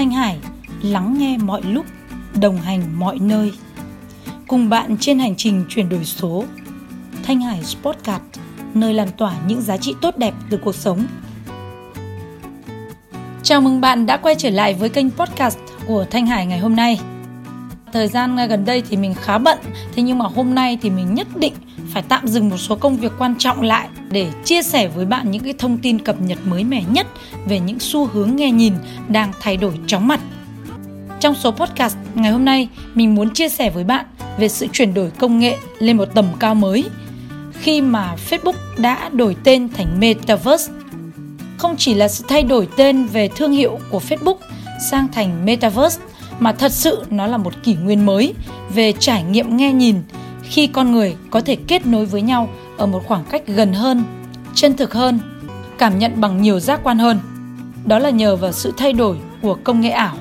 Thanh Hải lắng nghe mọi lúc, đồng hành mọi nơi. Cùng bạn trên hành trình chuyển đổi số. Thanh Hải Sportcast, nơi lan tỏa những giá trị tốt đẹp từ cuộc sống. Chào mừng bạn đã quay trở lại với kênh podcast của Thanh Hải ngày hôm nay. Thời gian gần đây thì mình khá bận, thế nhưng mà hôm nay thì mình nhất định phải tạm dừng một số công việc quan trọng lại để chia sẻ với bạn những cái thông tin cập nhật mới mẻ nhất về những xu hướng nghe nhìn đang thay đổi chóng mặt. Trong số podcast ngày hôm nay, mình muốn chia sẻ với bạn về sự chuyển đổi công nghệ lên một tầm cao mới khi mà Facebook đã đổi tên thành Metaverse. Không chỉ là sự thay đổi tên về thương hiệu của Facebook sang thành Metaverse mà thật sự nó là một kỷ nguyên mới về trải nghiệm nghe nhìn khi con người có thể kết nối với nhau ở một khoảng cách gần hơn, chân thực hơn, cảm nhận bằng nhiều giác quan hơn. Đó là nhờ vào sự thay đổi của công nghệ ảo.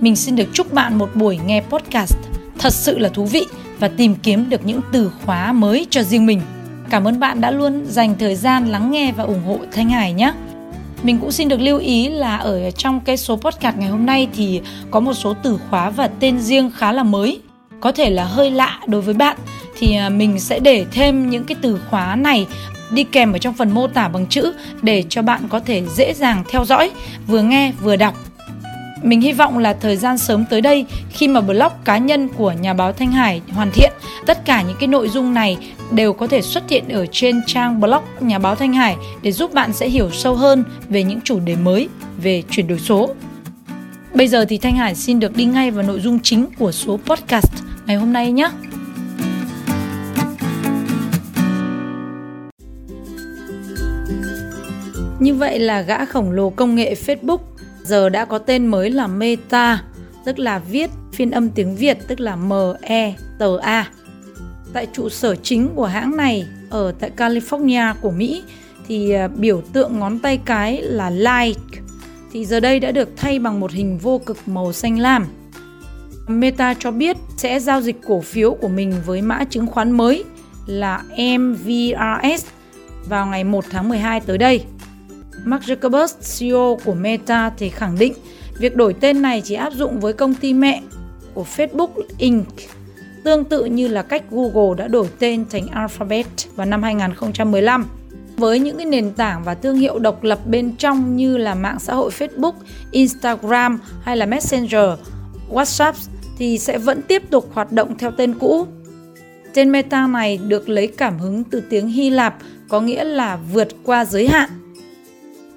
Mình xin được chúc bạn một buổi nghe podcast thật sự là thú vị và tìm kiếm được những từ khóa mới cho riêng mình. Cảm ơn bạn đã luôn dành thời gian lắng nghe và ủng hộ Thanh Hải nhé. Mình cũng xin được lưu ý là ở trong cái số podcast ngày hôm nay thì có một số từ khóa và tên riêng khá là mới có thể là hơi lạ đối với bạn thì à, mình sẽ để thêm những cái từ khóa này đi kèm ở trong phần mô tả bằng chữ để cho bạn có thể dễ dàng theo dõi, vừa nghe vừa đọc. Mình hy vọng là thời gian sớm tới đây khi mà blog cá nhân của nhà báo Thanh Hải hoàn thiện, tất cả những cái nội dung này đều có thể xuất hiện ở trên trang blog nhà báo Thanh Hải để giúp bạn sẽ hiểu sâu hơn về những chủ đề mới về chuyển đổi số. Bây giờ thì Thanh Hải xin được đi ngay vào nội dung chính của số podcast ngày hôm nay nhé. Như vậy là gã khổng lồ công nghệ Facebook giờ đã có tên mới là Meta, tức là viết phiên âm tiếng Việt tức là M E T A. Tại trụ sở chính của hãng này ở tại California của Mỹ thì à, biểu tượng ngón tay cái là like thì giờ đây đã được thay bằng một hình vô cực màu xanh lam. Meta cho biết sẽ giao dịch cổ phiếu của mình với mã chứng khoán mới là MVRS vào ngày 1 tháng 12 tới đây. Mark Zuckerberg, CEO của Meta thì khẳng định việc đổi tên này chỉ áp dụng với công ty mẹ của Facebook Inc. Tương tự như là cách Google đã đổi tên thành Alphabet vào năm 2015 với những cái nền tảng và thương hiệu độc lập bên trong như là mạng xã hội Facebook, Instagram hay là Messenger, WhatsApp thì sẽ vẫn tiếp tục hoạt động theo tên cũ. Tên Meta này được lấy cảm hứng từ tiếng Hy Lạp có nghĩa là vượt qua giới hạn.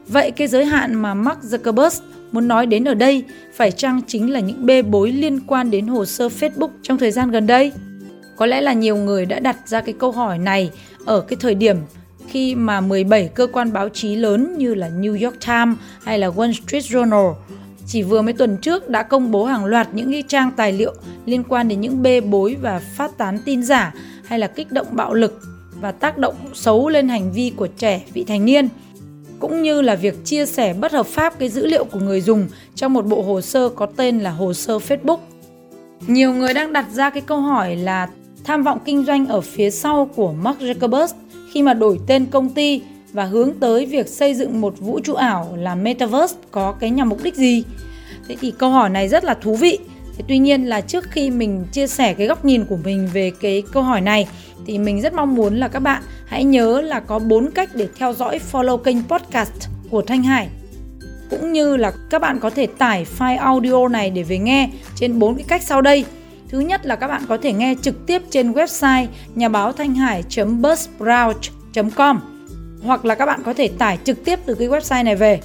Vậy cái giới hạn mà Mark Zuckerberg muốn nói đến ở đây phải chăng chính là những bê bối liên quan đến hồ sơ Facebook trong thời gian gần đây? Có lẽ là nhiều người đã đặt ra cái câu hỏi này ở cái thời điểm khi mà 17 cơ quan báo chí lớn như là New York Times hay là Wall Street Journal chỉ vừa mấy tuần trước đã công bố hàng loạt những cái trang tài liệu liên quan đến những bê bối và phát tán tin giả hay là kích động bạo lực và tác động xấu lên hành vi của trẻ vị thành niên cũng như là việc chia sẻ bất hợp pháp cái dữ liệu của người dùng trong một bộ hồ sơ có tên là hồ sơ Facebook. Nhiều người đang đặt ra cái câu hỏi là tham vọng kinh doanh ở phía sau của Mark Zuckerberg khi mà đổi tên công ty và hướng tới việc xây dựng một vũ trụ ảo là Metaverse có cái nhằm mục đích gì? Thế thì câu hỏi này rất là thú vị. Thế tuy nhiên là trước khi mình chia sẻ cái góc nhìn của mình về cái câu hỏi này, thì mình rất mong muốn là các bạn hãy nhớ là có bốn cách để theo dõi follow kênh podcast của Thanh Hải cũng như là các bạn có thể tải file audio này để về nghe trên bốn cái cách sau đây. Thứ nhất là các bạn có thể nghe trực tiếp trên website nhà báo thanh hải.buzzsprout.com hoặc là các bạn có thể tải trực tiếp từ cái website này về.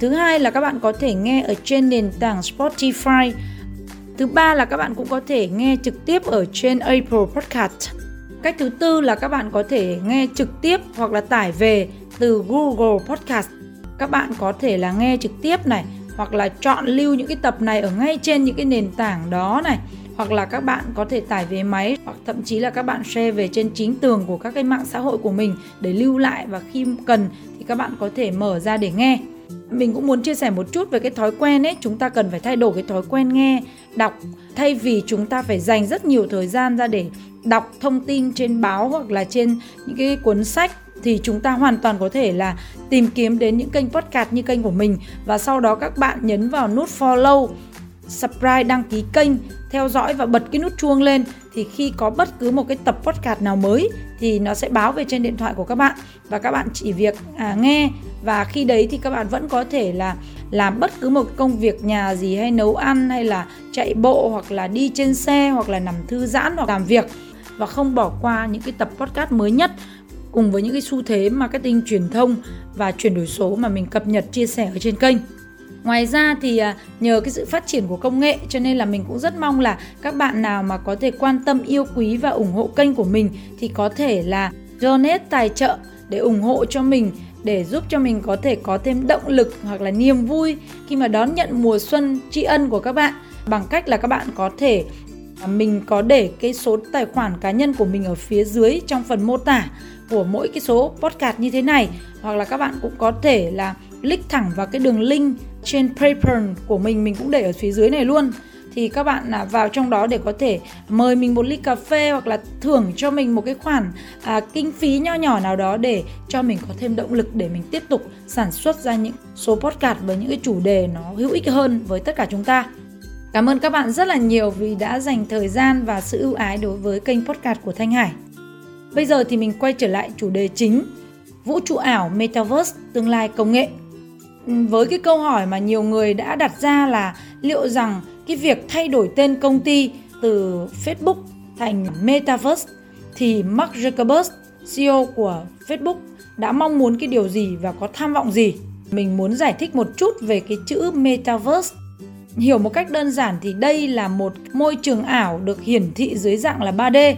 Thứ hai là các bạn có thể nghe ở trên nền tảng Spotify. Thứ ba là các bạn cũng có thể nghe trực tiếp ở trên Apple Podcast. Cách thứ tư là các bạn có thể nghe trực tiếp hoặc là tải về từ Google Podcast. Các bạn có thể là nghe trực tiếp này, hoặc là chọn lưu những cái tập này ở ngay trên những cái nền tảng đó này hoặc là các bạn có thể tải về máy, hoặc thậm chí là các bạn share về trên chính tường của các cái mạng xã hội của mình để lưu lại và khi cần thì các bạn có thể mở ra để nghe mình cũng muốn chia sẻ một chút về cái thói quen ấy. Chúng ta cần phải thay đổi cái thói quen nghe, đọc. Thay vì chúng ta phải dành rất nhiều thời gian ra để đọc thông tin trên báo hoặc là trên những cái cuốn sách, thì chúng ta hoàn toàn có thể là tìm kiếm đến những kênh podcast như kênh của mình. Và sau đó các bạn nhấn vào nút follow, subscribe, đăng ký kênh, theo dõi và bật cái nút chuông lên thì khi có bất cứ một cái tập podcast nào mới thì nó sẽ báo về trên điện thoại của các bạn. Và các bạn chỉ việc à, nghe. Và khi đấy thì các bạn vẫn có thể là làm bất cứ một công việc nhà gì hay nấu ăn hay là chạy bộ hoặc là đi trên xe hoặc là nằm thư giãn hoặc làm việc. Và không bỏ qua những cái tập podcast mới nhất cùng với những cái xu thế marketing truyền thông và chuyển đổi số mà mình cập nhật chia sẻ ở trên kênh. Ngoài ra thì à, nhờ cái sự phát triển của công nghệ cho nên là mình cũng rất mong là các bạn nào mà có thể quan tâm, yêu quý và ủng hộ kênh của mình thì có thể là donate tài trợ để ủng hộ cho mình, để giúp cho mình có thể có thêm động lực hoặc là niềm vui khi mà đón nhận mùa xuân tri ân của các bạn. Bằng cách là các bạn có thể à, mình có để cái số tài khoản cá nhân của mình ở phía dưới trong phần mô tả của mỗi cái số podcast như thế này. Hoặc là các bạn cũng có thể là click thẳng vào cái đường link trên Patreon của mình mình cũng để ở phía dưới này luôn thì các bạn à, vào trong đó để có thể mời mình một ly cà phê hoặc là thưởng cho mình một cái khoản à, kinh phí nho nhỏ nào đó để cho mình có thêm động lực để mình tiếp tục sản xuất ra những số podcast với những cái chủ đề nó hữu ích hơn với tất cả chúng ta. Cảm ơn các bạn rất là nhiều vì đã dành thời gian và sự ưu ái đối với kênh podcast của Thanh Hải. Bây giờ thì mình quay trở lại chủ đề chính, vũ trụ ảo Metaverse tương lai công nghệ. Với cái câu hỏi mà nhiều người đã đặt ra là liệu rằng cái việc thay đổi tên công ty từ Facebook thành Metaverse thì Mark Zuckerberg, CEO của Facebook đã mong muốn cái điều gì và có tham vọng gì. Mình muốn giải thích một chút về cái chữ Metaverse. Hiểu một cách đơn giản thì đây là một môi trường ảo được hiển thị dưới dạng là 3D.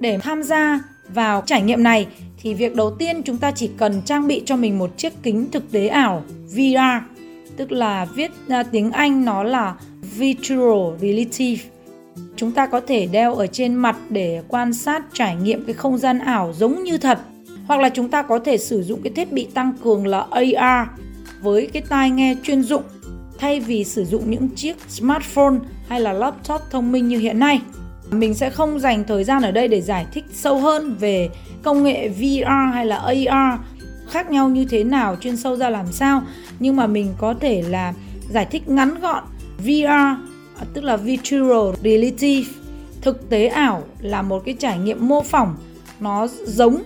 Để tham gia vào trải nghiệm này thì việc đầu tiên chúng ta chỉ cần trang bị cho mình một chiếc kính thực tế ảo VR, tức là viết ra tiếng Anh nó là Virtual Reality. Chúng ta có thể đeo ở trên mặt để quan sát trải nghiệm cái không gian ảo giống như thật hoặc là chúng ta có thể sử dụng cái thiết bị tăng cường là AR với cái tai nghe chuyên dụng thay vì sử dụng những chiếc smartphone hay là laptop thông minh như hiện nay. Mình sẽ không dành thời gian ở đây để giải thích sâu hơn về công nghệ VR hay là AR khác nhau như thế nào, chuyên sâu ra làm sao, nhưng mà mình có thể là giải thích ngắn gọn VR tức là Virtual Reality thực tế ảo là một cái trải nghiệm mô phỏng. Nó giống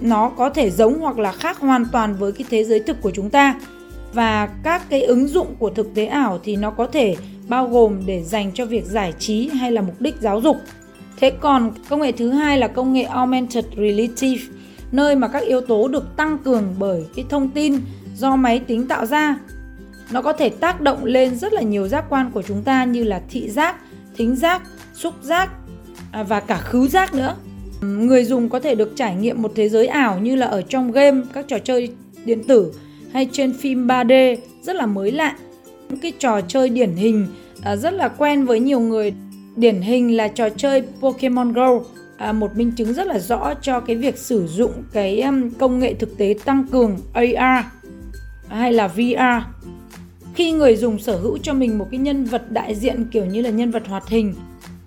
nó có thể giống hoặc là khác hoàn toàn với cái thế giới thực của chúng ta. Và các cái ứng dụng của thực tế ảo thì nó có thể bao gồm để dành cho việc giải trí hay là mục đích giáo dục. Thế còn công nghệ thứ hai là công nghệ augmented reality, nơi mà các yếu tố được tăng cường bởi cái thông tin do máy tính tạo ra nó có thể tác động lên rất là nhiều giác quan của chúng ta như là thị giác, thính giác, xúc giác à, và cả khứu giác nữa. Người dùng có thể được trải nghiệm một thế giới ảo như là ở trong game, các trò chơi điện tử hay trên phim 3D rất là mới lạ. Những cái trò chơi điển hình à, rất là quen với nhiều người. Điển hình là trò chơi Pokemon Go, à, một minh chứng rất là rõ cho cái việc sử dụng cái um, công nghệ thực tế tăng cường AR hay là VR khi người dùng sở hữu cho mình một cái nhân vật đại diện kiểu như là nhân vật hoạt hình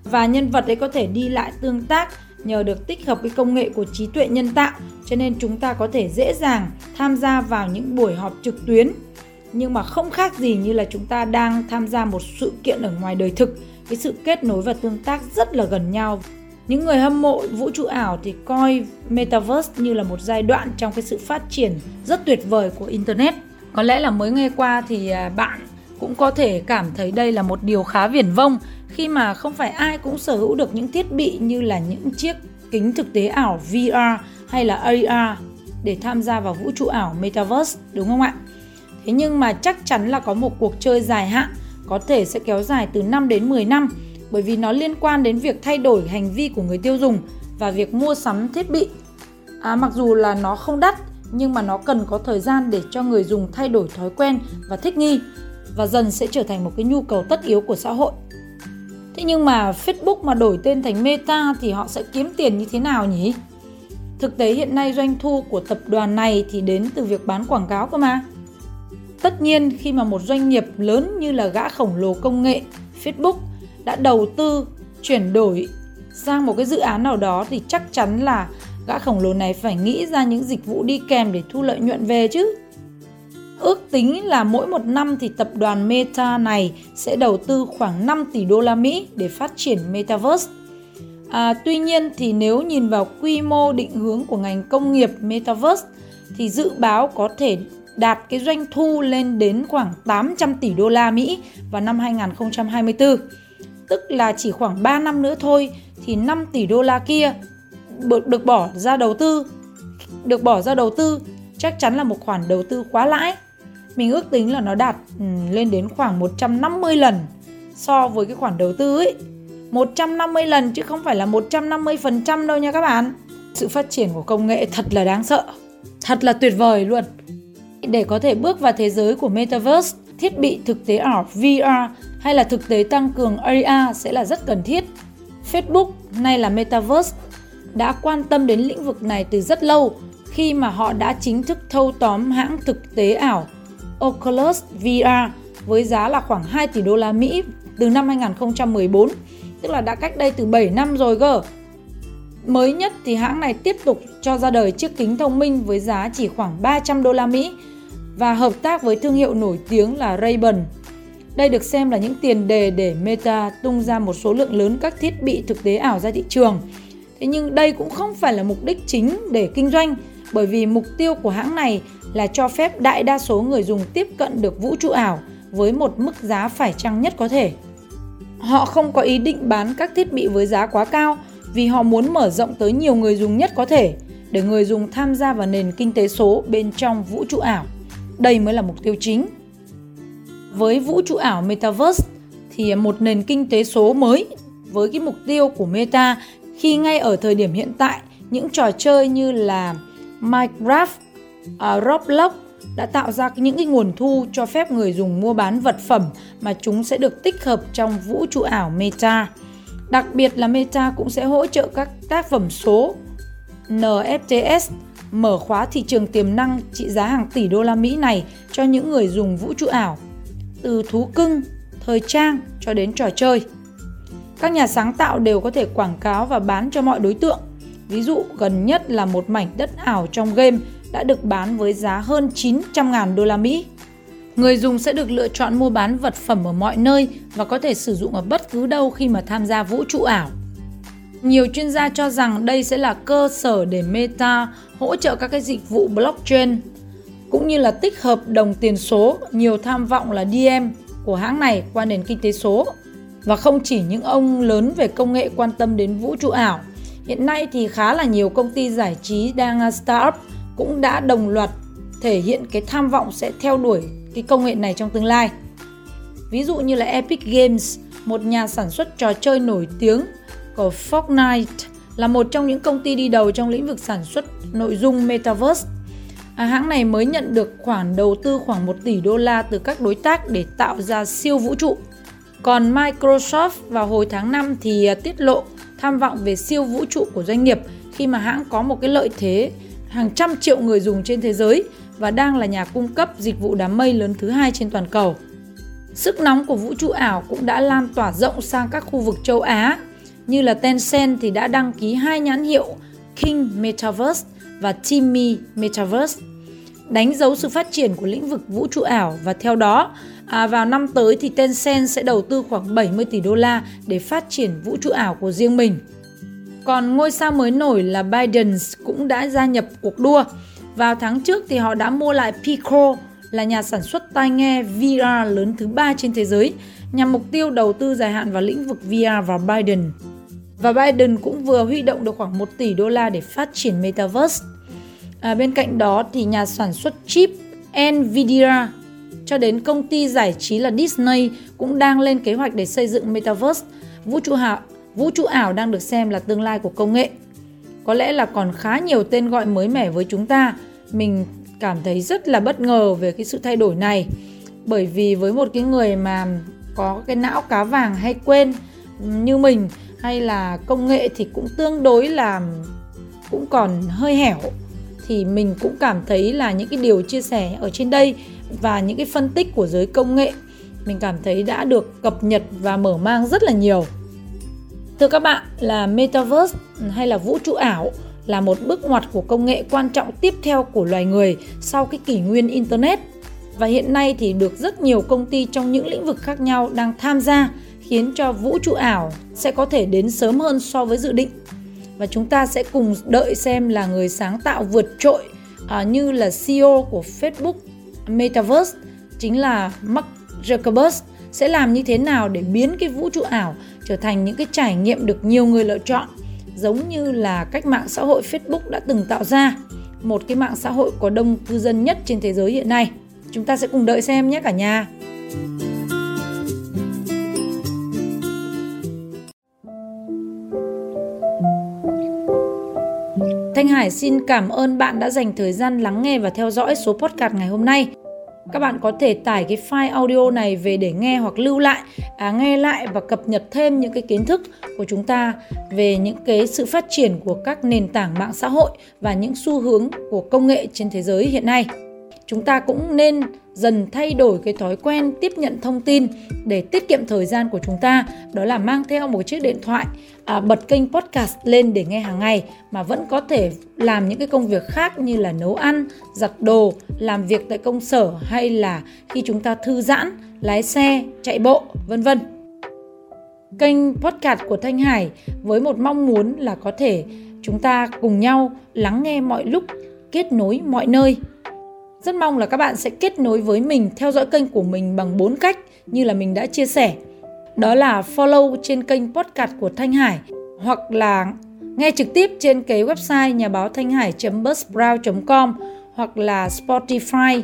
và nhân vật ấy có thể đi lại tương tác nhờ được tích hợp cái công nghệ của trí tuệ nhân tạo cho nên chúng ta có thể dễ dàng tham gia vào những buổi họp trực tuyến. Nhưng mà không khác gì như là chúng ta đang tham gia một sự kiện ở ngoài đời thực cái sự kết nối và tương tác rất là gần nhau những người hâm mộ vũ trụ ảo thì coi metaverse như là một giai đoạn trong cái sự phát triển rất tuyệt vời của internet có lẽ là mới nghe qua thì à, bạn cũng có thể cảm thấy đây là một điều khá viển vông, khi mà không phải ai cũng sở hữu được những thiết bị như là những chiếc kính thực tế ảo VR hay là AR để tham gia vào vũ trụ ảo Metaverse, đúng không ạ? Thế nhưng mà chắc chắn là có một cuộc chơi dài hạn có thể sẽ kéo dài từ 5 đến 10 năm bởi vì nó liên quan đến việc thay đổi hành vi của người tiêu dùng và việc mua sắm thiết bị. À, mặc dù là nó không đắt nhưng mà nó cần có thời gian để cho người dùng thay đổi thói quen và thích nghi và dần sẽ trở thành một cái nhu cầu tất yếu của xã hội. Thế nhưng mà Facebook mà đổi tên thành Meta thì họ sẽ kiếm tiền như thế nào nhỉ? Thực tế hiện nay doanh thu của tập đoàn này thì đến từ việc bán quảng cáo cơ mà. Tất nhiên khi mà một doanh nghiệp lớn như là gã khổng lồ công nghệ Facebook đã đầu tư chuyển đổi sang một cái dự án nào đó thì chắc chắn là gã khổng lồ này phải nghĩ ra những dịch vụ đi kèm để thu lợi nhuận về chứ. Ước tính là mỗi một năm thì tập đoàn Meta này sẽ đầu tư khoảng 5 tỷ đô la Mỹ để phát triển Metaverse. À, tuy nhiên thì nếu nhìn vào quy mô định hướng của ngành công nghiệp Metaverse thì dự báo có thể đạt cái doanh thu lên đến khoảng 800 tỷ đô la Mỹ vào năm 2024. Tức là chỉ khoảng 3 năm nữa thôi thì 5 tỷ đô la kia được bỏ ra đầu tư được bỏ ra đầu tư chắc chắn là một khoản đầu tư quá lãi. Mình ước tính là nó đạt ừ, lên đến khoảng 150 lần so với cái khoản đầu tư ấy. 150 lần chứ không phải là 150% đâu nha các bạn. Sự phát triển của công nghệ thật là đáng sợ, thật là tuyệt vời luôn. Để có thể bước vào thế giới của Metaverse, thiết bị thực tế ảo VR hay là thực tế tăng cường AR sẽ là rất cần thiết. Facebook, nay là Metaverse, đã quan tâm đến lĩnh vực này từ rất lâu khi mà họ đã chính thức thâu tóm hãng thực tế ảo Oculus VR với giá là khoảng 2 tỷ đô la Mỹ từ năm 2014, tức là đã cách đây từ 7 năm rồi cơ. Mới nhất thì hãng này tiếp tục cho ra đời chiếc kính thông minh với giá chỉ khoảng 300 đô la Mỹ và hợp tác với thương hiệu nổi tiếng là Ray-Ban. Đây được xem là những tiền đề để Meta tung ra một số lượng lớn các thiết bị thực tế ảo ra thị trường. Thế nhưng đây cũng không phải là mục đích chính để kinh doanh, bởi vì mục tiêu của hãng này là cho phép đại đa số người dùng tiếp cận được vũ trụ ảo với một mức giá phải chăng nhất có thể. Họ không có ý định bán các thiết bị với giá quá cao vì họ muốn mở rộng tới nhiều người dùng nhất có thể để người dùng tham gia vào nền kinh tế số bên trong vũ trụ ảo. Đây mới là mục tiêu chính. Với vũ trụ ảo Metaverse thì một nền kinh tế số mới với cái mục tiêu của Meta khi ngay ở thời điểm hiện tại những trò chơi như là Minecraft, uh, Roblox đã tạo ra những cái nguồn thu cho phép người dùng mua bán vật phẩm mà chúng sẽ được tích hợp trong vũ trụ ảo Meta. Đặc biệt là Meta cũng sẽ hỗ trợ các tác phẩm số NFTs mở khóa thị trường tiềm năng trị giá hàng tỷ đô la Mỹ này cho những người dùng vũ trụ ảo, từ thú cưng, thời trang cho đến trò chơi. Các nhà sáng tạo đều có thể quảng cáo và bán cho mọi đối tượng. Ví dụ gần nhất là một mảnh đất ảo trong game đã được bán với giá hơn 900.000 đô la Mỹ. Người dùng sẽ được lựa chọn mua bán vật phẩm ở mọi nơi và có thể sử dụng ở bất cứ đâu khi mà tham gia vũ trụ ảo. Nhiều chuyên gia cho rằng đây sẽ là cơ sở để Meta hỗ trợ các cái dịch vụ blockchain cũng như là tích hợp đồng tiền số, nhiều tham vọng là DM của hãng này qua nền kinh tế số. Và không chỉ những ông lớn về công nghệ quan tâm đến vũ trụ ảo, hiện nay thì khá là nhiều công ty giải trí đang à, startup cũng đã đồng loạt thể hiện cái tham vọng sẽ theo đuổi cái công nghệ này trong tương lai. Ví dụ như là Epic Games, một nhà sản xuất trò chơi nổi tiếng của Fortnite là một trong những công ty đi đầu trong lĩnh vực sản xuất nội dung Metaverse. À, hãng này mới nhận được khoản đầu tư khoảng 1 tỷ đô la từ các đối tác để tạo ra siêu vũ trụ. Còn Microsoft vào hồi tháng 5 thì à, tiết lộ tham vọng về siêu vũ trụ của doanh nghiệp khi mà hãng có một cái lợi thế hàng trăm triệu người dùng trên thế giới và đang là nhà cung cấp dịch vụ đám mây lớn thứ hai trên toàn cầu. Sức nóng của vũ trụ ảo cũng đã lan tỏa rộng sang các khu vực châu Á, như là Tencent thì đã đăng ký hai nhãn hiệu King Metaverse và Timmy Metaverse, đánh dấu sự phát triển của lĩnh vực vũ trụ ảo và theo đó à, vào năm tới thì Tencent sẽ đầu tư khoảng 70 tỷ đô la để phát triển vũ trụ ảo của riêng mình. Còn ngôi sao mới nổi là Biden cũng đã gia nhập cuộc đua. Vào tháng trước thì họ đã mua lại Pico là nhà sản xuất tai nghe VR lớn thứ ba trên thế giới nhằm mục tiêu đầu tư dài hạn vào lĩnh vực VR và Biden. Và Biden cũng vừa huy động được khoảng 1 tỷ đô la để phát triển Metaverse. À, bên cạnh đó thì nhà sản xuất chip Nvidia cho đến công ty giải trí là Disney cũng đang lên kế hoạch để xây dựng Metaverse, vũ trụ ảo, vũ trụ ảo đang được xem là tương lai của công nghệ. Có lẽ là còn khá nhiều tên gọi mới mẻ với chúng ta. Mình cảm thấy rất là bất ngờ về cái sự thay đổi này. Bởi vì với một cái người mà có cái não cá vàng hay quên như mình, hay là công nghệ thì cũng tương đối là cũng còn hơi hẻo, thì mình cũng cảm thấy là những cái điều chia sẻ ở trên đây và những cái phân tích của giới công nghệ, mình cảm thấy đã được cập nhật và mở mang rất là nhiều. Thưa các bạn, là metaverse hay là vũ trụ ảo là một bước ngoặt của công nghệ quan trọng tiếp theo của loài người sau cái kỷ nguyên internet. Và hiện nay thì được rất nhiều công ty trong những lĩnh vực khác nhau đang tham gia khiến cho vũ trụ ảo sẽ có thể đến sớm hơn so với dự định. Và chúng ta sẽ cùng đợi xem là người sáng tạo vượt trội à, như là CEO của Facebook Metaverse chính là Mark Zuckerberg sẽ làm như thế nào để biến cái vũ trụ ảo trở thành những cái trải nghiệm được nhiều người lựa chọn giống như là cách mạng xã hội Facebook đã từng tạo ra, một cái mạng xã hội có đông cư dân nhất trên thế giới hiện nay. Chúng ta sẽ cùng đợi xem nhé cả nhà. Thanh Hải xin cảm ơn bạn đã dành thời gian lắng nghe và theo dõi số podcast ngày hôm nay. Các bạn có thể tải cái file audio này về để nghe hoặc lưu lại, à, nghe lại và cập nhật thêm những cái kiến thức của chúng ta về những cái sự phát triển của các nền tảng mạng xã hội và những xu hướng của công nghệ trên thế giới hiện nay chúng ta cũng nên dần thay đổi cái thói quen tiếp nhận thông tin để tiết kiệm thời gian của chúng ta. Đó là mang theo một chiếc điện thoại à, bật kênh podcast lên để nghe hàng ngày mà vẫn có thể làm những cái công việc khác như là nấu ăn giặt đồ làm việc tại công sở hay là khi chúng ta thư giãn lái xe chạy bộ vân vân. Kênh podcast của thanh hải với một mong muốn là có thể chúng ta cùng nhau lắng nghe mọi lúc kết nối mọi nơi rất mong là các bạn sẽ kết nối với mình, theo dõi kênh của mình bằng 4 cách như là mình đã chia sẻ. Đó là follow trên kênh podcast của Thanh Hải hoặc là nghe trực tiếp trên cái website nhà báo thanh hải.buzzsprout.com hoặc là Spotify.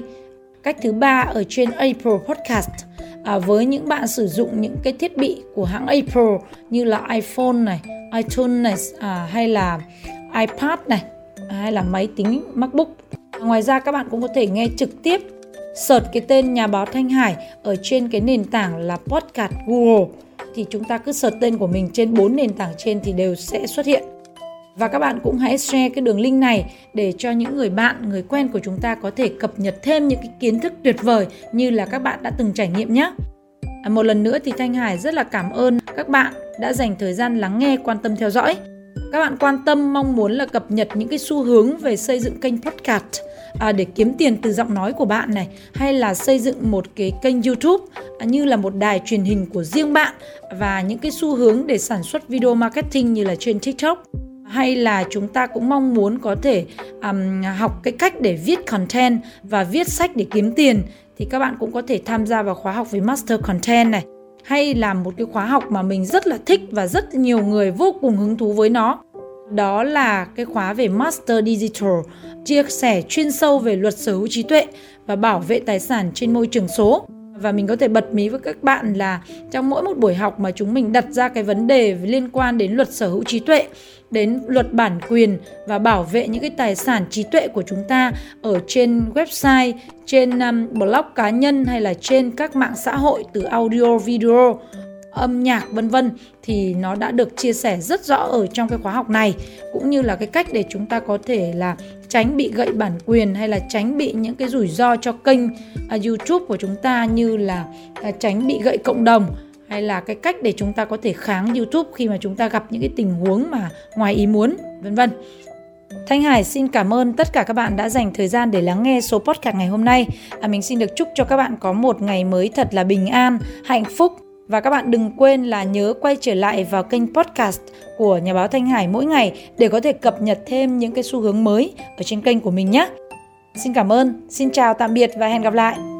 Cách thứ ba ở trên April Podcast à, với những bạn sử dụng những cái thiết bị của hãng Apple như là iPhone này, iTunes này à, hay là iPad này à, hay là máy tính MacBook Ngoài ra các bạn cũng có thể nghe trực tiếp search cái tên nhà báo Thanh Hải ở trên cái nền tảng là podcast Google thì chúng ta cứ search tên của mình trên bốn nền tảng trên thì đều sẽ xuất hiện. Và các bạn cũng hãy share cái đường link này để cho những người bạn, người quen của chúng ta có thể cập nhật thêm những cái kiến thức tuyệt vời như là các bạn đã từng trải nghiệm nhé. À, một lần nữa thì Thanh Hải rất là cảm ơn các bạn đã dành thời gian lắng nghe, quan tâm theo dõi. Các bạn quan tâm mong muốn là cập nhật những cái xu hướng về xây dựng kênh podcast à, để kiếm tiền từ giọng nói của bạn này hay là xây dựng một cái kênh YouTube à, như là một đài truyền hình của riêng bạn và những cái xu hướng để sản xuất video marketing như là trên TikTok. Hay là chúng ta cũng mong muốn có thể um, học cái cách để viết content và viết sách để kiếm tiền thì các bạn cũng có thể tham gia vào khóa học về master content này. Hay là một cái khóa học mà mình rất là thích và rất nhiều người vô cùng hứng thú với nó đó là cái khóa về Master Digital, chia sẻ chuyên sâu về luật sở hữu trí tuệ và bảo vệ tài sản trên môi trường số. Và mình có thể bật mí với các bạn là trong mỗi một buổi học mà chúng mình đặt ra cái vấn đề liên quan đến luật sở hữu trí tuệ, đến luật bản quyền và bảo vệ những cái tài sản trí tuệ của chúng ta ở trên website, trên um, blog cá nhân hay là trên các mạng xã hội từ audio, video âm nhạc vân vân thì nó đã được chia sẻ rất rõ ở trong cái khóa học này cũng như là cái cách để chúng ta có thể là tránh bị gậy bản quyền hay là tránh bị những cái rủi ro cho kênh uh, YouTube của chúng ta như là uh, tránh bị gậy cộng đồng hay là cái cách để chúng ta có thể kháng YouTube khi mà chúng ta gặp những cái tình huống mà ngoài ý muốn vân vân. Thanh Hải xin cảm ơn tất cả các bạn đã dành thời gian để lắng nghe số podcast ngày hôm nay. À, mình xin được chúc cho các bạn có một ngày mới thật là bình an, hạnh phúc và các bạn đừng quên là nhớ quay trở lại vào kênh podcast của Nhà báo Thanh Hải mỗi ngày để có thể cập nhật thêm những cái xu hướng mới ở trên kênh của mình nhé. Xin cảm ơn, xin chào tạm biệt và hẹn gặp lại.